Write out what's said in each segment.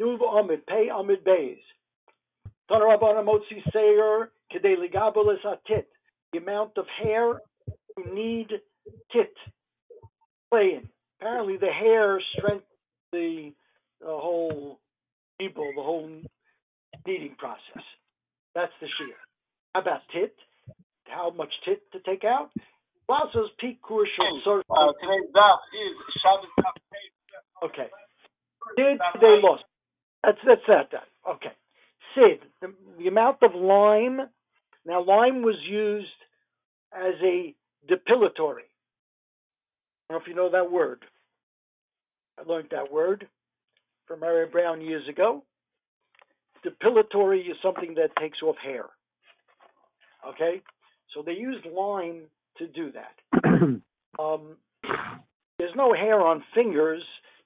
Nuv Amid, Pei Amid Beis. Tanarabana Motzi Seir, Kedei Ligabelis Atit. The amount of hair you need tit. Playing. Apparently the hair strengthens the, the whole people, the whole kneading process. That's the shear. How about tit? How much tit to take out? Lazo's peak course uh, today's daf is Shabbos Okay. Sid they lost. That's that's that. done. Okay. Sid, the, the amount of lime. Now lime was used as a depilatory. I don't know if you know that word. I learned that word from Mary Brown years ago. Depilatory is something that takes off hair. Okay? So they used lime to do that. um, there's no hair on fingers,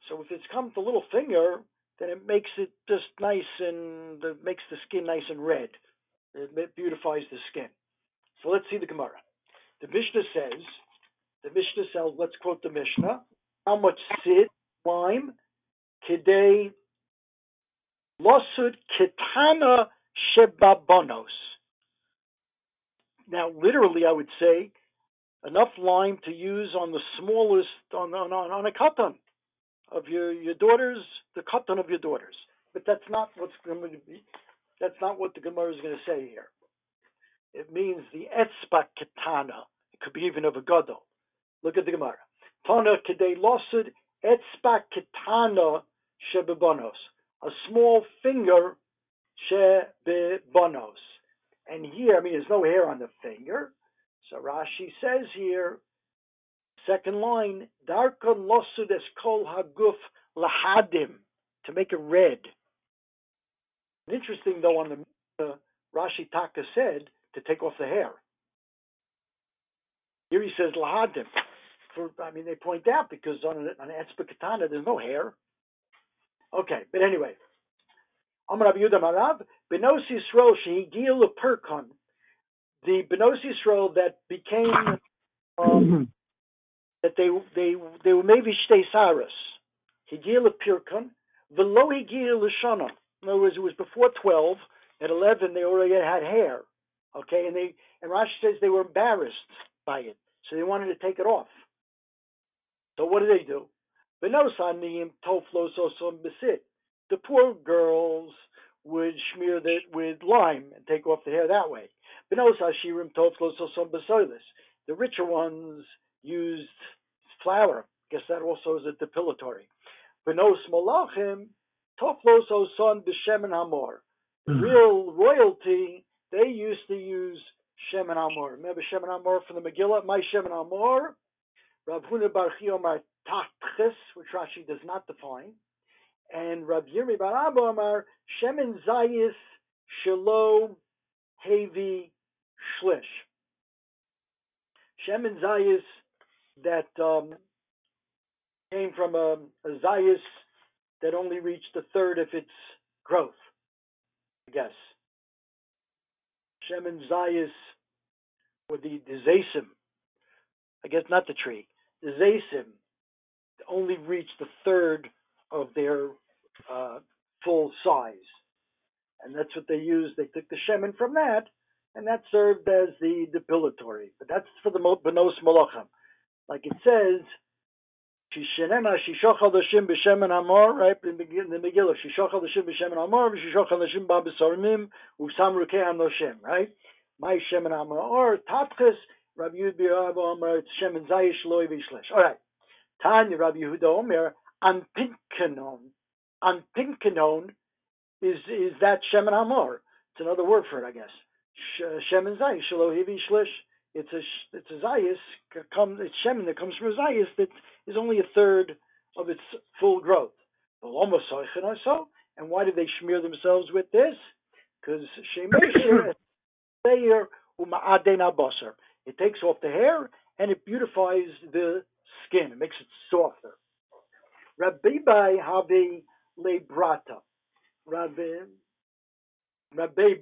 so if it's come to little finger, then it makes it just nice and it makes the skin nice and red. It beautifies the skin. So let's see the Gemara. The Mishnah says, the Mishnah says, let's quote the Mishnah. How much sid, lime, kidei, losud kitana shebabonos. Now, literally, I would say enough lime to use on the smallest, on, on, on a katan of your, your daughters, the katan of your daughters. But that's not what's going to be, that's not what the Gemara is going to say here. It means the etzba katana. It could be even of a gadol. Look at the Gemara. Tana kedei losud etzba katana shebebanos. A small finger shebebanos. And here, I mean, there's no hair on the finger. So Rashi says here, second line, Darkon losud es kol haguf lahadim, to make it red. Interesting though, on the uh, Rashi Taka said to take off the hair. Here he says lahadim. For I mean, they point out because on an, on there's no hair. Okay, but anyway, Amar Yehuda Marav Benos Yisrael Shehigil Perkon the Benos Yisrael that became um, that they they they were maybe shtei saras. Higil pirkan, velo higil l'shana. In other words, it was before twelve. At eleven, they already had hair. Okay, and they and Rashi says they were embarrassed by it, so they wanted to take it off. So what do they do? The poor girls would smear it with lime and take off the hair that way. The richer ones used flour. I guess that also is a depilatory. Benos malachim toflos oson b'shemen hamor. Mm-hmm. real royalty, they used to use shemen hamor. Remember shemen hamor from the Megillah? My shemen hamor. Rav Huna Bar Omar tachis, which Rashi does not define. And Rav Yirmi Bar Abba Omar shemen zayis shelo hevi shlish. Shem and Zayis that um, came from a, a Zayis that only reached a third of its growth, I guess. Shem and Zayis were the, Zasim, I guess not the tree, the Zasim only reached a third of their uh, full size. And that's what they used. They took the Shemin from that and that served as the depilatory. But that's for the benos malachim. Like it says, Shishenema shishochal dashim b'shemen amor, right in the Megillah, shishochal dashim b'shemen amor, v'shishochal dashim b'abisorimim, uvsam rukei anoshim, right? My shemen amor, or tatchis, Rabbi Yud Omer, it's shemen zayish loy v'ishlesh. All right. Tanya Rabbi Yehuda Omer, anpinkanon. Anpinkanon is, is that shemen amor. It's another word for it, I guess. Shemen Zayis, Shalohivi Shlish. It's a it's a Zayis, come it's Shemen that comes from a Zayis that is only a third of its full growth. And why did they smear themselves with this? Because it takes off the hair and it beautifies the skin. It makes it softer. Rabbi Habi Lebrata. Rabbi Rabbi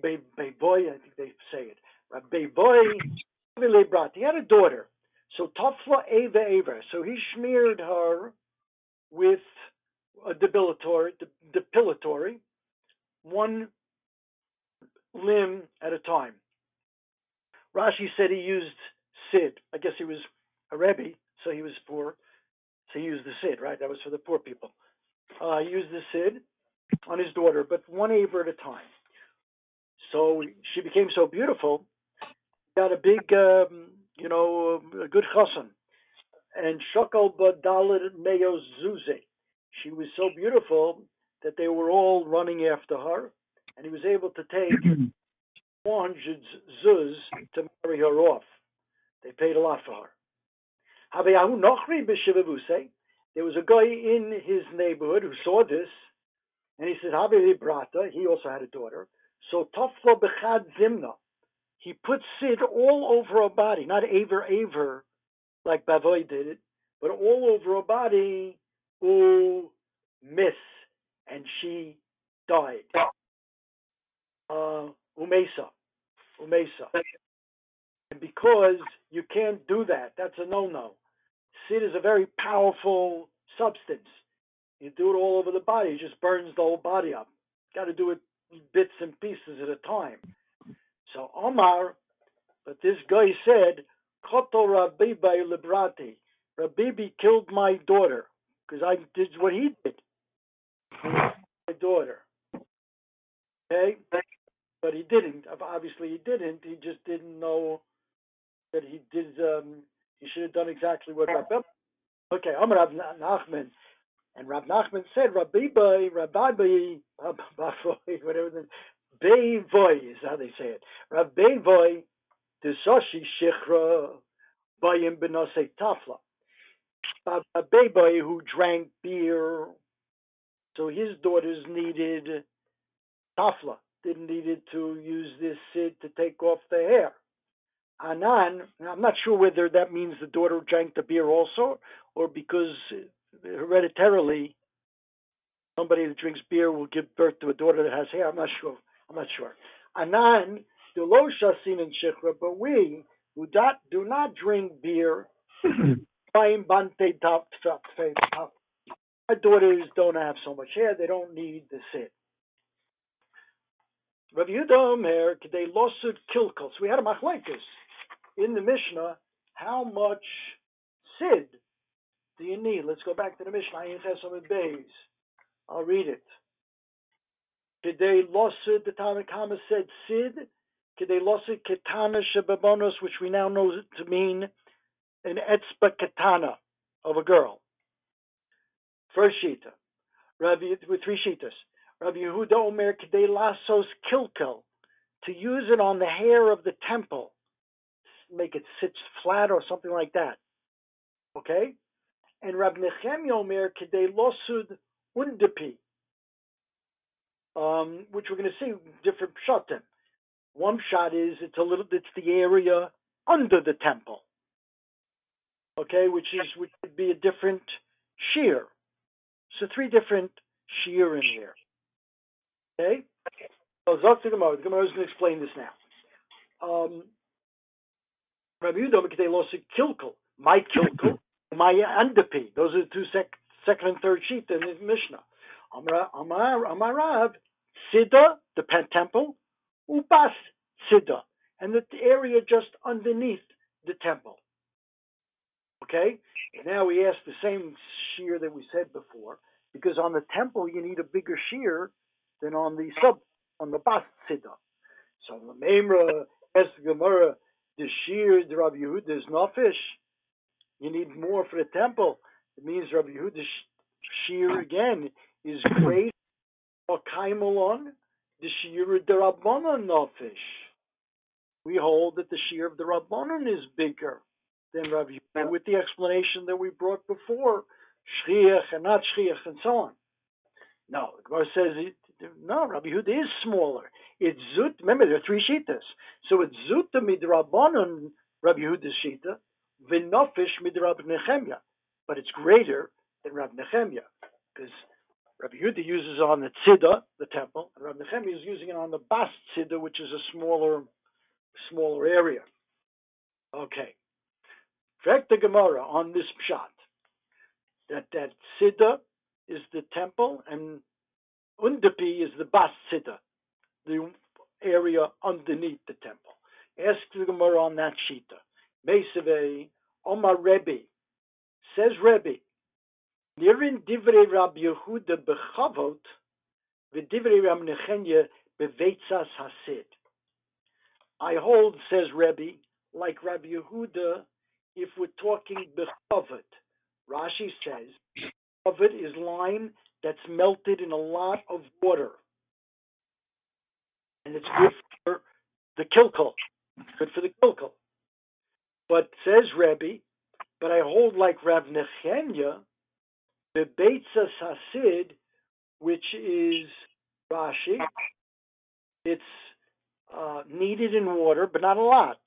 Boy, I think they say it. Rabbi Boy, he had a daughter. So Tafla Ava Ava. So he smeared her with a depilatory, de- depilatory, one limb at a time. Rashi said he used Sid. I guess he was a Rebbe, so he was poor. So he used the Sid, right? That was for the poor people. Uh, he used the Sid on his daughter, but one aver at a time. So she became so beautiful, got a big, um, you know, a good chassan. And Shokal Badalit Meo Zuze. She was so beautiful that they were all running after her, and he was able to take 400 zuz to marry her off. They paid a lot for her. Habayahu Nochri b'Shivavuse. There was a guy in his neighborhood who saw this, and he said, Habi Brata, he also had a daughter. So Toflo Bechad Zimna. He put Sid all over her body, not Aver Aver, like Bavoy did it, but all over her body, ooh, miss, and she died. Uh, umesa, umesa. And because you can't do that, that's a no-no. Sid is a very powerful substance. You do it all over the body, it just burns the whole body up. Got to do it bits and pieces at a time. So Omar, but this guy said, Koto Rabibi Librati. Rabibi killed my daughter because I did what he did. My daughter. Okay? But he didn't. Obviously, he didn't. He just didn't know that he did. Um, he should have done exactly what Rabbi. Okay, I'm Rav Nachman, and Rav Nachman said, Rabbi Rabbi whatever the Boy is how they say it. Rabbi Boy, the Soshi Shichra, Bayim Benose Tafla. A baby who drank beer, so his daughters needed tafla, didn't needed to use this sid to take off the hair. Anan, I'm not sure whether that means the daughter drank the beer also, or because hereditarily somebody that drinks beer will give birth to a daughter that has hair. I'm not sure. I'm not sure. Anan, the lo shasin and shikra, but we who do not drink beer, my daughters don't have so much hair; they don't need the sid. Rav Yehuda Omer, they losud kilkos. We had a machlekes in the Mishnah. How much sid do you need? Let's go back to the Mishnah. I have some bays. I'll read it. Kedei losud, the Talmud Kama said sid. Kedei losud ketana shebabonos, which we now know to mean an etzba katana of a girl. First shita. Rabbi, with three shitas. Rabbi Yehuda Omer Kedei Lasos Kilkel, to use it on the hair of the temple, make it sit flat or something like that. Okay? And Rabbi Nechemia Omer Kedei Losud Undepi, um, which we're going to see different pshatim. One shot is it's a little, it's the area under the temple. Okay, which is which would be a different shear. So three different shear in here. Okay? So Zok to Gemara. The Gemara is going to explain this now. Um, Rabbi Yudom they lost a kilkel. My kilkel, my andapi. Those are the two sec, second and third sheet in the Mishnah. Amar Amarav Sida, the temple, Ubas Sida, and the area just underneath the temple. Okay? Now we ask the same shear that we said before, because on the temple you need a bigger shear than on the sub on the bas tzida. So the memra es gemara the shear the Rabbi Yehuda's nafish. You need more for the temple. It means Rabbi Yehuda's shear again is great or kaimalon the shear Rabbanon nafish. We hold that the shear of the Rabbanon is bigger than Rabbi Yehuda with the explanation that we brought before, shriach and not shriach and so on. No, the Gemara says it, no, Rabbi Yehuda is smaller. It's zut. Remember, there are three shitas. So it's zut midrabanon Rabbi Yehuda's shita, v'nofish midrab Nechemya, but it's greater than Rabbi Nechemya because Rabbi Yehuda uses it on the tzida, the temple, and Rabbi Nechemya is using it on the bas tzida, which is a smaller, smaller area. Okay. Fact the Gemara on this pshat that that tzida is the temple, and Undapi is the Bas Siddha, the area underneath the temple. Ask the Gemara on that shita. Mesave Omar Rebbe says Rebbe. Nirin divrei Rab Yehuda bechavot v'divrei Rab Nechemya beveitzas hasid. I hold, says Rebbe, like Rabbi Yehuda, if we're talking bechavot. Rashi says, bechavot is lime that's melted in a lot of water. And it's good for the kilkel. Good for the kilkel. But says Rebbe, but I hold like Rav Nechemya, the Beitzas Hasid, which is Rashi, it's uh, needed in water, but not a lot.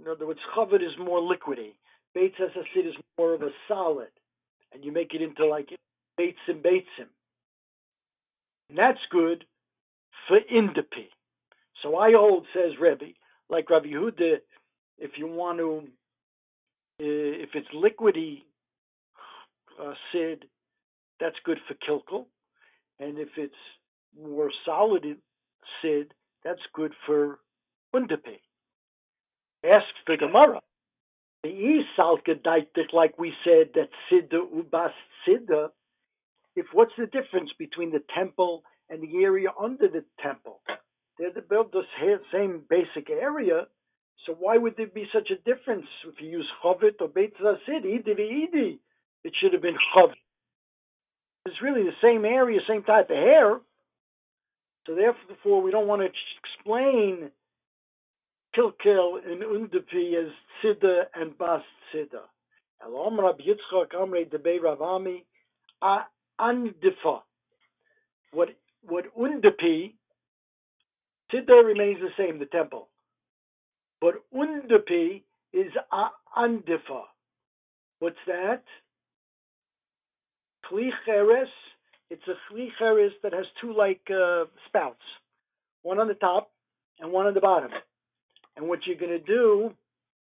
In other words, Chavod is more liquidy. Beitzas Hasid is more of a solid, and you make it into like Beitzim Beitzim. And that's good for Indapi. So I hold, says Rebbe, like Rabbi Yehuda, if you want to, if it's liquidy uh, sid, that's good for kilkel, and if it's more solid sid, that's good for undapi. Asks the Gemara. The isalka daitik, like we said, that sidda ubas sidda. If what's the difference between the temple and the area under the temple? They're to build the same basic area. So why would there be such a difference if you use chovit or beit zasid, idi It should have been chovit. It's really the same area, same type of hair. So therefore, we don't want to explain kilkel and undapi as tzida and bas tzida. Elom Rab Yitzchak Amrei Debei Ravami Andifa. What what undapi Siddur remains the same, the temple. But Undapi is Andifa. What's that? Kli It's a Kli that has two like uh, spouts, one on the top and one on the bottom. And what you're to do,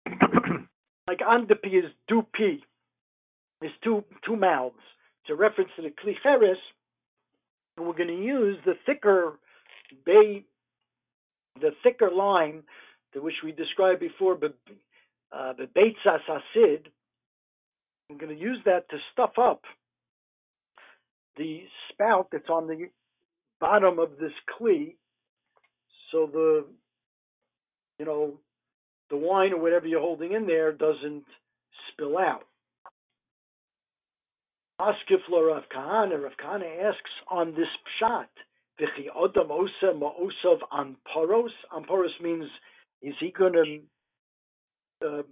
like Andapi is Dupi, is two two mouths. It's a reference to the Kli and we're to use the thicker bay the thicker line, to which we described before, but uh, the beitzas asid, I'm going to use that to stuff up the spout that's on the bottom of this kli, so the you know the wine or whatever you're holding in there doesn't spill out. Askifla Rav Kahana, Rav Kahana asks on this shot, V'chi odam osa ma'osav anporos. Anporos means, is he going to uh,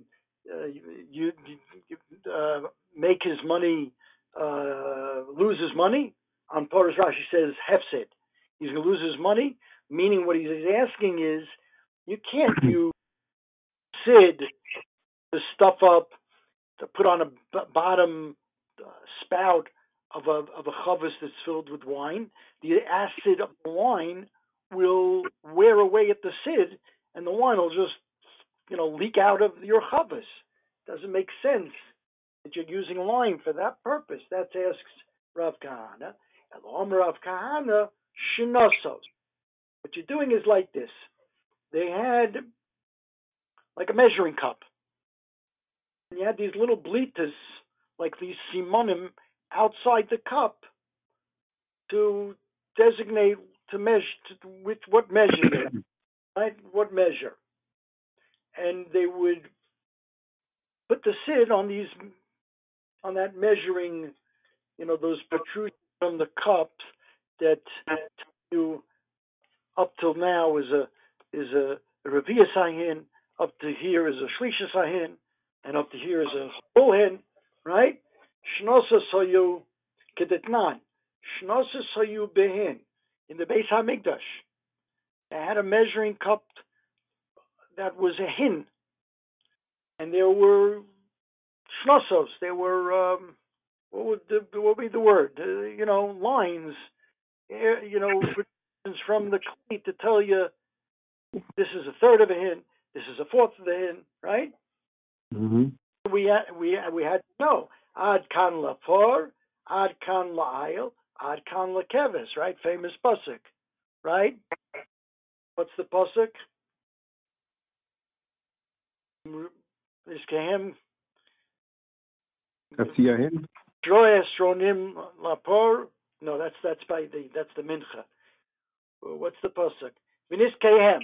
uh, you, you uh, make his money, uh, lose his money? Anporos Rashi says hefset. He's going to lose his money, meaning what he's asking is, you can't use sid to stuff up, to put on a b- bottom uh, spout of a of a that's filled with wine, the acid of the wine will wear away at the sid, and the wine will just you know leak out of your chavis. Doesn't make sense that you're using wine for that purpose. That asks Rav Kahana. Elom Rav Kahana shinosos. What you're doing is like this. They had like a measuring cup. And you had these little blitas, like these simonim outside the cup to designate to measure to, with what measure, right? What measure, and they would put the sid on these on that measuring, you know, those protrusions from the cup that you up till now is a is a, a Sahin, up to here is a Shlisha Sahin, and up to here is a Bullhin, right? Shnosa soyu kedetnan. Shnosa soyu behin. In the Beis Hamikdash, they had a measuring cup that was a hin, and there were shnosos. There were um, what would the, what would be the word? Uh, you know, lines. Uh, you know, from the cleat to tell you this is a third of a hin, this is a fourth of the hin, right? Mm-hmm. We we we had to know ad kan lapor, Ad kan la'ayil, ad kan lakeves, right? Famous pasuk, right? What's the pasuk? Iskehem Katsiyahin. Troy Estronim Lapor. No, that's that's by the that's the mincha. What's the pasuk? V'niskehem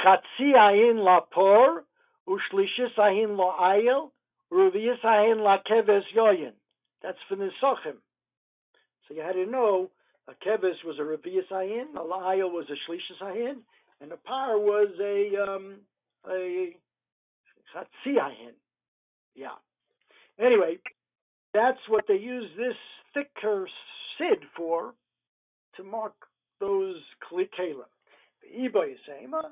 Chatzi ayin lapor u'shlishis ayin la'ayil u'rvius ayin lakeves yoyin. That's for Nisachim. So you had to know a keves was a revius ayin, a la'ayil was a shlishis ayin, and a par was a um, a chatzi ayin. Yeah. Anyway, that's what they use this thicker sid for to mark those kli- kela. The iba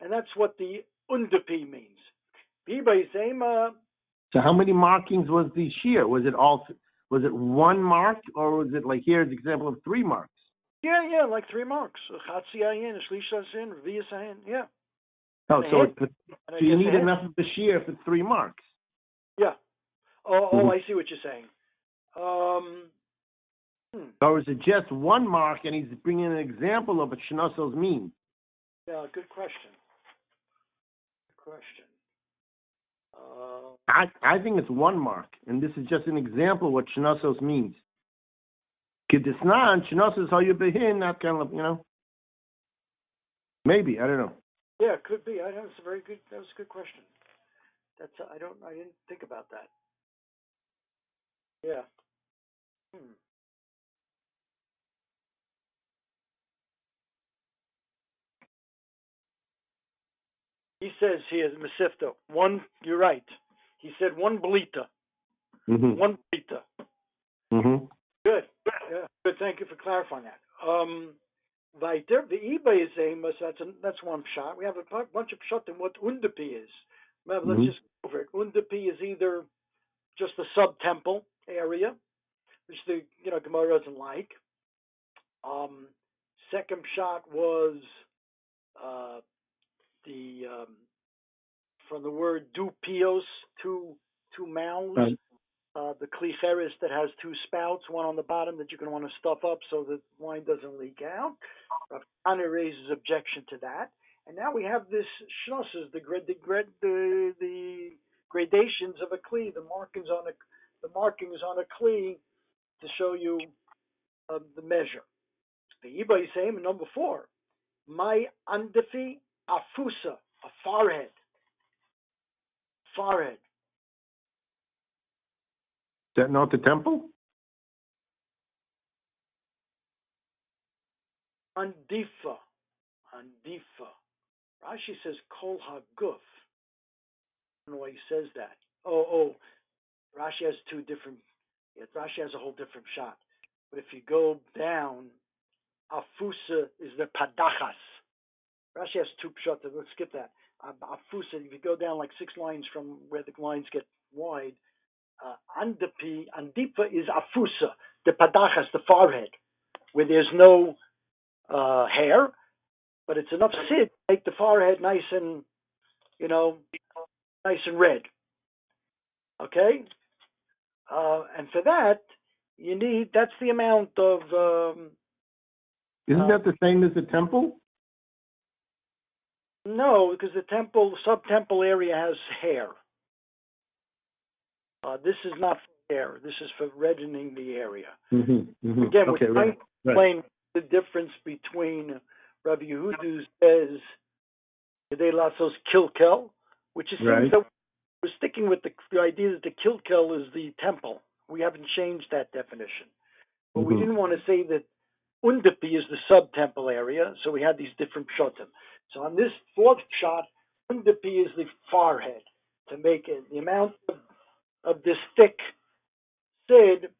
and that's what the undapi means. The iba yisema, So how many markings was the shear? Was it all? Was it one mark, or was it like here's an example of three marks? yeah, yeah, like three marks. A Chatzi ayin, a shlish ayin, revius ayin, yeah. Oh, so, it's, so you need enough of the shear for three marks. Oh, oh, Mhm. I see what you're saying. Um, hmm. Or is it just one mark, and he's bringing an example of what shnosos mean? Yeah, good question. Good question. Uh, I I think it's one mark, and this is just an example of what shnosos means. Kedisnan shnosos how you behin, not kind of you know. Maybe I don't know. yeah, it could be. I know it's a very good. That was a good question. That's I don't. I didn't think about that. Yeah. Hmm. He says here, Masifta, one, you're right. He said one belita, Mm-hmm. one belita. Mm-hmm. Good. Yeah. Good. Thank you for clarifying that. Um, weiter, the eBay is Amos. That's a, that's one shot. We have a bunch of shot in what Undapi is. Well, Let's Mhm. just go over it. Undapi is either just a sub temple area, which the you know Gemara doesn't like. Um, second shot was uh, the um, from the word dupios, two two mounds Right. uh, the cleferis that has two spouts, one on the bottom that you're going to want to stuff up so that wine doesn't leak out. Rav Kana raises objection to that. And now we have this shnosses, the, grad, the, grad, the, the gradations of a kli, the markings on a the markings on a kli to show you uh, the measure. The Iba saying number four, my andefi afusa, a forehead, forehead. Is that not the temple? Andifa. Andifa. Rashi says kol haguf. I don't know why he says that. Oh, oh. Rashi has two different. Yeah, Rashi has a whole different shot. But if you go down, afusa is the padachas. Rashi has two shots. Let's skip that. Afusa. If you go down like six lines from where the lines get wide, uh, andipi, andipa is afusa, the padachas, the forehead, where there's no uh, hair, but it's enough sid to make the forehead nice and, you know, nice and red. Okay? Uh, and for that, you need, that's the amount of, um, Isn't Uh, that the same as the temple? no, because the temple, sub-temple area has hair. Uh, this is not for hair. This is for reddening the area. Mm-hmm. mm-hmm. Again, okay, we're right. explain the difference between Rabbi Yehuda says they lasos kilkel, which is Right. that we're sticking with the, the idea that the kilkel is the temple. We haven't changed that definition, but we Mhm. didn't want to say that undapi is the sub temple area, so we had these different shotim. So on this fourth shot, undapi is the forehead to make it the amount of, of this thick sid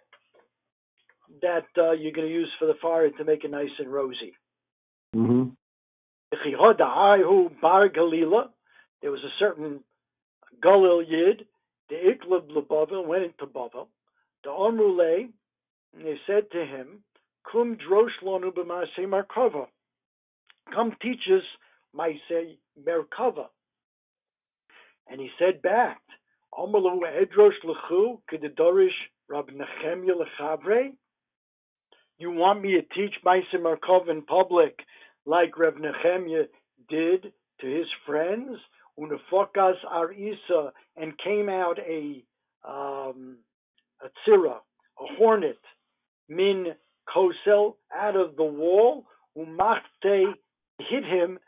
that uh, you're going to use for the forehead to make it nice and rosy. Mm-hmm. Chihoda'ahu bar Galila. There was a certain Galil Yid, the Iklab Bavel went into Bavel. The Omrule, and they said to him, Kum drosh lonu b'maaseh Merkava. Come teach us Maaseh Merkava. And he said back, Omalu edrosh lechu kedidorish Rab Nechemia Lechavre. You want me to teach Maaseh Merkava in public like Reb Nechemia did to his friends? Unefokas Ar Isa and came out a um, a tzira, a hornet, min kosel out of the wall. Umachte hit him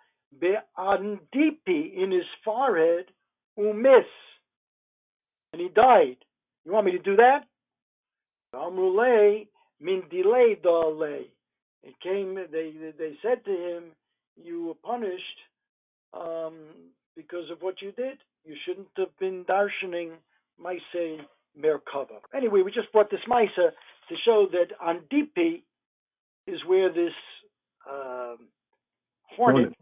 be'andipi in his forehead. Umis and he died. You want me to do that? Amrulay min delay dalay. It came. They they said to him, "You were punished um, because of what you did. You shouldn't have been darshaning Maise Merkava." Anyway, we just brought this Maisa to show that on Dipi is where this um, hornet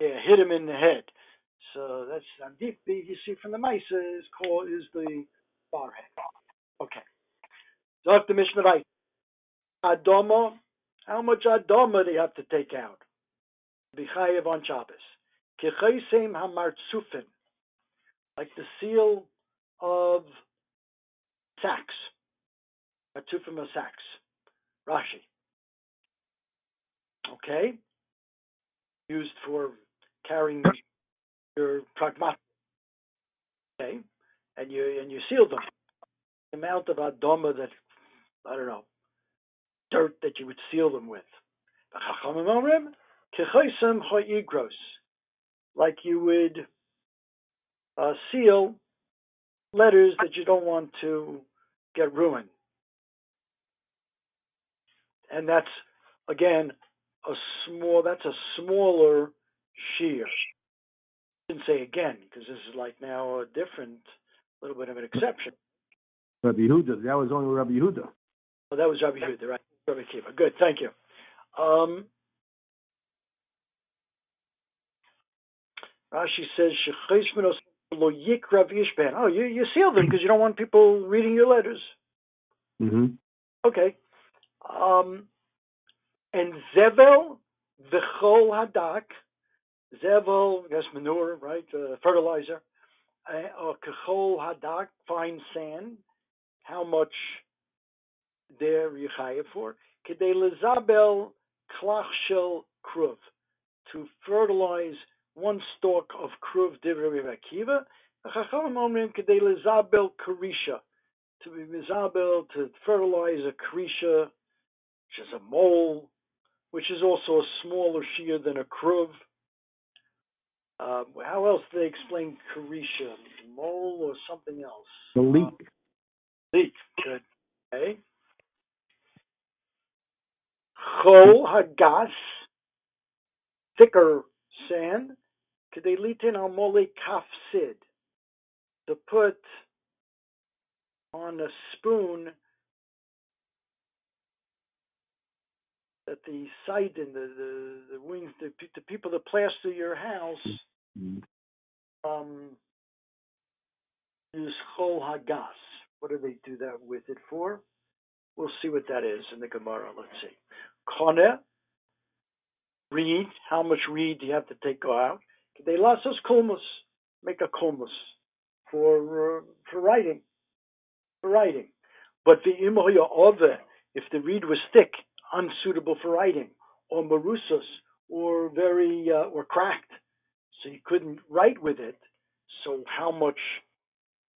yeah, hit him in the head. So that's on Dipi. You see from the Maisa is called is the forehead. Okay. So after Mishnah right. Adoma, how much Adoma they have to take out? Bichayev on Shabbos. Kechesem hamartzufin, like the seal of sacks. Martzufim of sacks. Rashi. Okay? Used for carrying your pragmatia. Okay? And you and you seal them. The amount of Adoma that I don't know dirt that you would seal them with. Like you would uh, seal letters that you don't want to get ruined. And that's, again, a small, that's a smaller shear. I didn't say again, because this is like now a different, little bit of an exception. Rabbi Yehuda. That was only Rabbi Yehuda. Oh, that was Rabbi Yehuda, right? Rabbi Kiva. Good, thank you. Um, Rashi says, lo yikrav ishban. Oh, you, you seal them because you don't want people reading your letters. Mm-hmm. Okay. Um, and zevel v'chol hadak. Zevel, I guess manure, right? Uh, fertilizer. Uh, or kechol hadak, fine sand. How much there you Yechayev for? Kedei lezabel klach shel kruv, to fertilize one stalk of kruv divrei Akiva. Chachamim omrim kedei lezabel karisha, to be mizabel, to fertilize a karisha, which is a mole, which is also a smaller shear than a kruv. Um, how else do they explain karisha? Mole or something else? The leak. Um, leak. Good. Okay. Chol hagas, thicker sand, kedelitin al mole kafsid, to put on a spoon that the site and the the, the wings, the, the people that plaster your house, um, use chol hagas. What do they do that with it for? We'll see what that is in the Gemara. Let's see. Kone, reed. How much reed do you have to take out? They lasos kulmus, make a kulmus for uh, for writing, for writing. But the imoya ove, if the reed was thick, unsuitable for writing, or marusos, or very uh, or cracked, so you couldn't write with it. So how much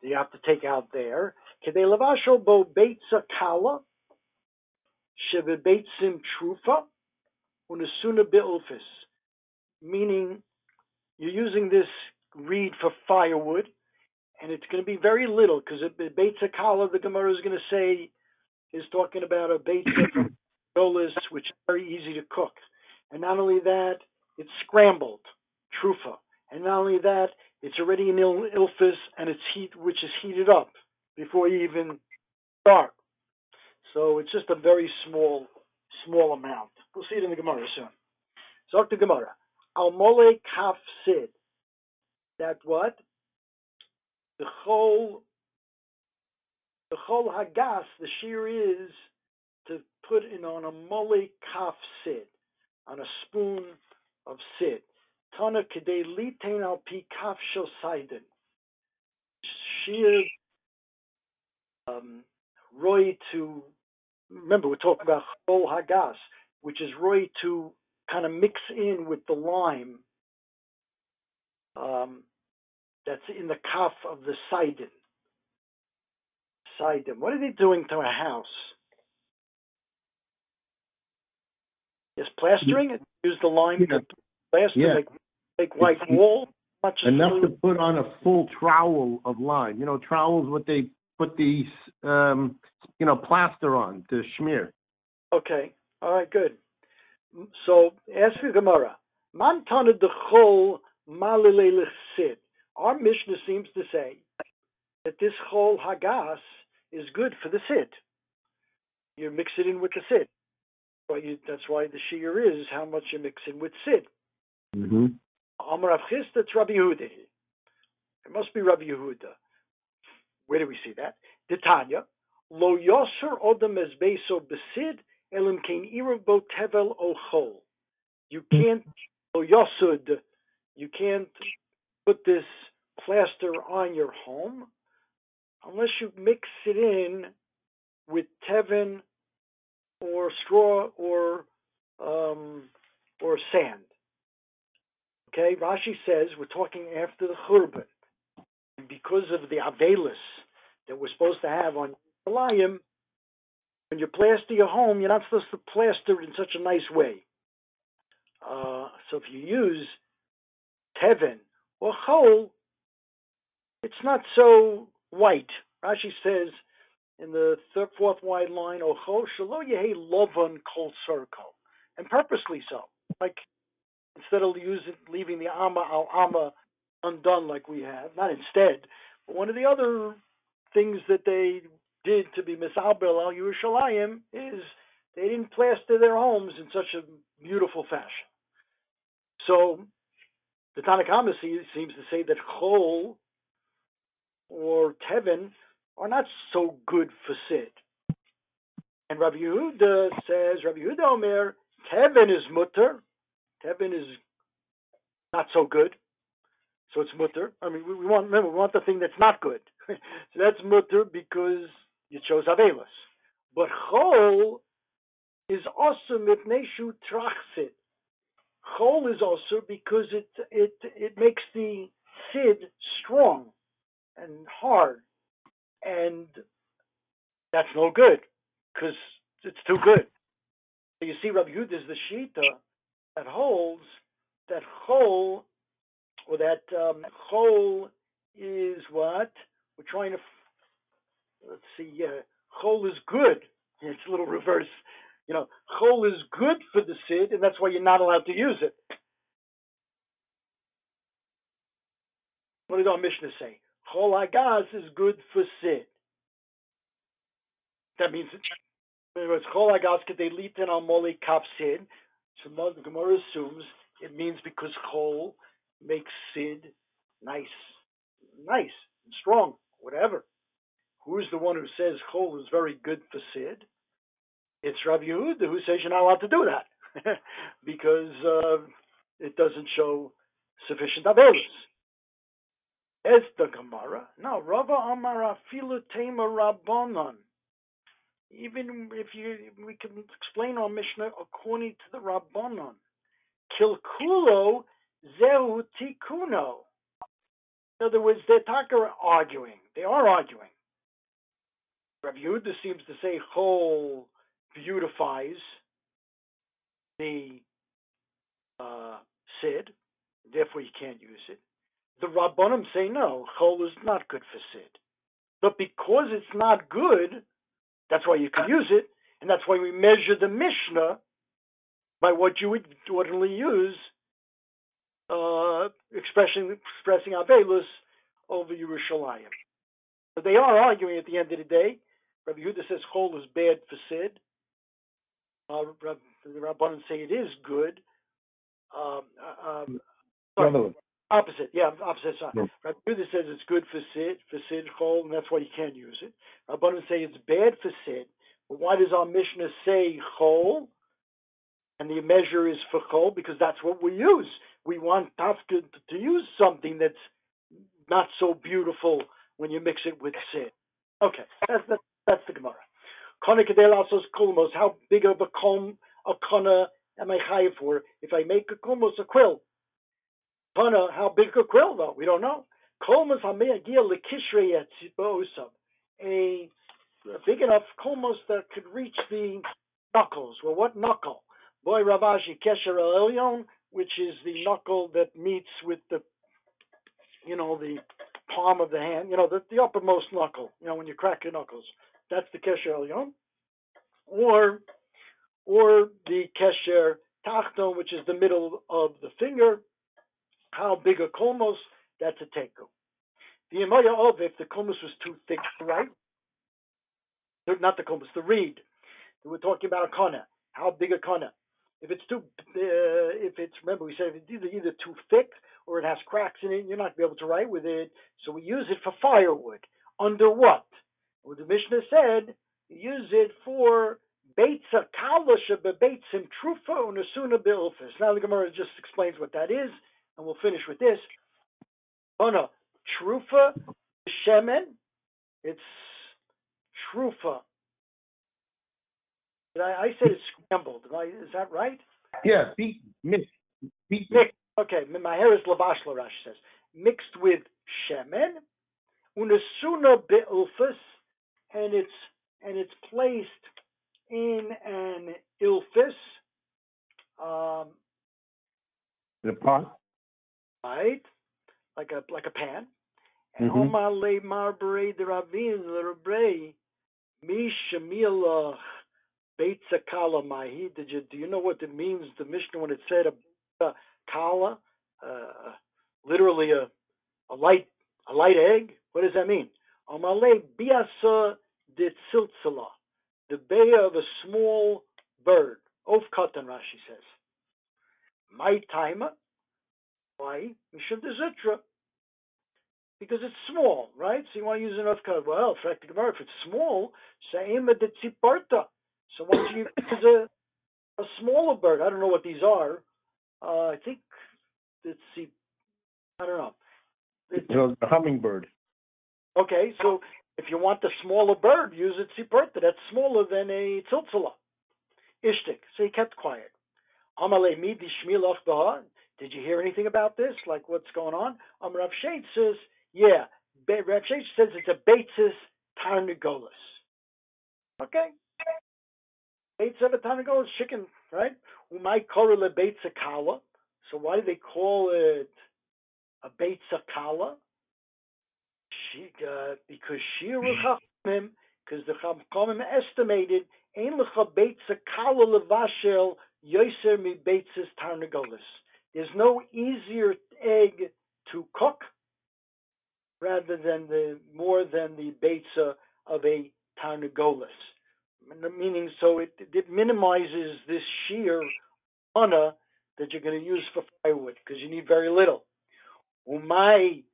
do you have to take out there? Kedei lavasho bo beitza kala, shevebeitzim trufa, unasuna be'ulfis. Meaning, you're using this reed for firewood, and it's going to be very little, because the beitza kala, the Gemara is going to say, is talking about a beitza from Golis, which is very easy to cook. And not only that, it's scrambled, trufa. And not only that, it's already in il- ilfis and it's heat, which is heated up before you even start. So it's just a very small, small amount. We'll see it in the Gemara soon. So the Gemara. Al mole kaf sid. That what? The whole, the whole hagas, the shear is to put in on a mole kaf sid, on a spoon of sid. Tana kedei litain al pi kaf shel seiden. Shear um, roy to, remember we're talking about chol hagas, which is roy to kind of mix in with the lime um, that's in the cuff of the sidon. Sidon. What are they doing to a house? Is plastering it? Use the lime Yeah. to plaster, Yeah. make, make white wall? Not just Enough to put on a full trowel of lime. You know, trowels what they put these, um, you know, plaster on to smear. Okay. All right. Good. So ask the Gemara. Man tana de chol malilei sid. Our Mishnah seems to say that this chol hagas is good for the sid. You mix it in with the sid. Well, you, that's why the shear is how much you mix in with sid. Mm-hmm. Amar Rav Rabbi Yehuda. It must be Rabbi Yehuda. Where do we see that? Titania, lo yoser odem es beso besid elim kein irav bo tevel o. You can't lo yosud. You can't put this plaster on your home unless you mix it in with tevin or straw or um, or sand. Okay, Rashi says we're talking after the Churban. Because of the Avelis that we're supposed to have on Yerushalayim, when you plaster your home, you're not supposed to plaster it in such a nice way. Uh, so if you use Tevin or Chol, it's not so white. Rashi says in the third, fourth wide line, O Chol shalo yehi lovan kol circle, and purposely so. Like instead of using leaving the ama al ama undone like we have, not instead, but one of the other things that they did to be misabel al Yerushalayim is they didn't plaster their homes in such a beautiful fashion. So the Tanna Kamma seems to say that chol or tevin are not so good for sid. And Rabbi Yehuda says, Rabbi Yehuda Omer, tevin is mutter, Tevin is not so good, so it's mutter. I mean, we, we want remember we want the thing that's not good, so that's mutter because you chose Avelis. But chol is also mipneshu trachsit. Chol is also because it it it makes the sid strong and hard, and that's no good because it's too good. You see, Rabbi Yehuda is the shita that holds that chol, or that um, chol is what we're trying to. Let's see. Yeah, chol is good. It's a little reverse. You know, chol is good for the sid, and that's why you're not allowed to use it. What did our Mishnah say? Chol hagas is good for sid. That means, in other words, chol hagas kedelitin al moli kaf sid. So the Gemara assumes it means because chol makes sid nice, nice, and strong, whatever. Who's the one who says chol is very good for sid? It's Rabbi Yehuda who says you're not allowed to do that because uh, it doesn't show sufficient avelis. As the Gemara, now Rava Amar Afilu Tema Rabbanon. Even if you, we can explain our Mishnah according to the Rabbanon. Kilkulo zehu tikuno. In other words, they're talking arguing. They are arguing. Rabbi Yehuda seems to say chol beautifies the uh, sid, therefore you can't use it. The Rabbanim say no, chol is not good for sid. But because it's not good, that's why you can use it, and that's why we measure the Mishnah by what you would ordinarily use, uh, expressing expressing Avelus over Yerushalayim. But they are arguing at the end of the day. Rabbi Yehuda says chol is bad for sid. Uh, the Rabbanim say it is good. Um, uh, um, sorry, opposite, yeah, opposite side. Yeah. Rabbi Yehuda says it's good for sid, for sid chol, and that's why you can't use it. Rabbanim say it's bad for sid. But why does our Mishnah say chol? And the measure is for chol because that's what we use. We want tafka to use something that's not so beautiful when you mix it with sid. Okay, that's that's, that's the Gemara. Kona kedelasos kulmos. How big of a comb a kona am I chayiv for if I make a kulmos a quill? Kona, how big a quill though? We don't know. Kulmos hameagia lekishrei etzibosam. A big enough kulmos that could reach the knuckles. Well, what knuckle? Boy Ravashi Kesher El Elyon, which is the knuckle that meets with the, you know, the palm of the hand, you know, the, the uppermost knuckle, you know, when you crack your knuckles. That's the Kesher Elyon. Or, or the Kesher Tachton, which is the middle of the finger. How big a kolmos? That's a teku. The Imaya of, if the kolmos was too thick right? not the kolmos, the reed. We're talking about a kana. How big a kana? If it's too, uh, if it's remember we said if it's either either too thick or it has cracks in it, you're not gonna be able to write with it. So we use it for firewood. Under what? Well, the Mishnah said use it for beitza kalasha bebeitzim trufa unasuna bilfis. Now the Gemara just explains what that is, and we'll finish with this. Oh no, trufa shemen. It's trufa. I, I said it's scrambled. I, is that right? Yeah, mixed, beaten. Mixed. Okay, my hair is lavash Rashi says mixed with shemen, unasuna beulfus, and it's and it's placed in an ilfis, um, In a pot. right, like a like a pan. And Mhm. omale marbere de ravin lerebrei mishamilach beitza kala mahi. Did you do you know what it means? The Mishnah when it said a, a kala, uh, literally a a light a light egg. What does that mean? Omale biasa de tziltzala, the bay of a small bird. Of katan Rashi says. My timer. Why? Mishum de. Because it's small, right? So you want to use enough cut. Well, Gemara, if it's small, sa'ima de tziparta. So why don't you use a, a smaller bird? I don't know what these are. Uh, I think it's the, I don't know. It's, You know, the hummingbird. Okay, so if you want the smaller bird, use a tziparta. That's smaller than a tziltzala. Ishtik. So he kept quiet. Amale midi shmilach baha. Did you hear anything about this? Like what's going on? Um, Rav says, yeah. Rav Sheit says it's a beitzis tarnagolas. Okay. Beitz of a tarnagolas, chicken, right? Umay korele beitza kala. So why do they call it a beitza kala? She, uh, because shir chachamim, because the chachamim estimated ein lecha beitza kala levashel yoser mi beitzis tarnagolas. There's no easier egg to cook rather than the more than the beitza of a tarnagolas. Meaning, so it, it minimizes this sheer honor that you're going to use for firewood because you need very little. Umay,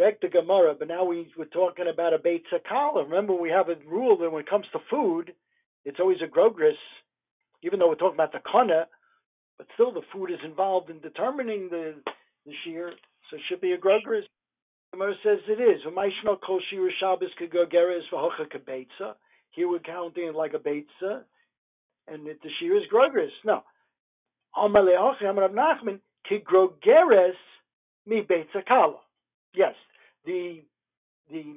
correct the Gemara, but now we, we're talking about a beitza kala. Remember, we have a rule that when it comes to food, it's always a grogris, even though we're talking about the kana, but still the food is involved in determining the the shiur, so it should be a grogris. Gemara says it is. Here we're counting it like a beitza, and it, the shiur is grogris. No. Amale Achi Amar Rav Nachman ki grogeres mi beitza kala. Yes, the the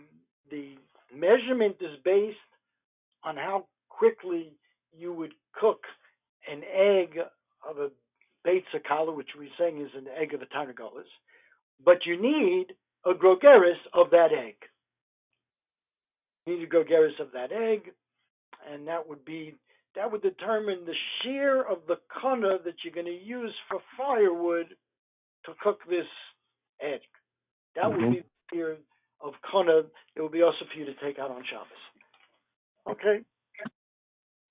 the measurement is based on how quickly you would cook an egg of a beitza kala, which we're saying is an egg of a tarnagolas, but you need a grogeris of that egg. You need a grogeris of that egg, and that would be that would determine the shiur of the kana that you're going to use for firewood to cook this egg. That would Mhm. be of kana. It would be also for you to take out on Shabbos. Okay.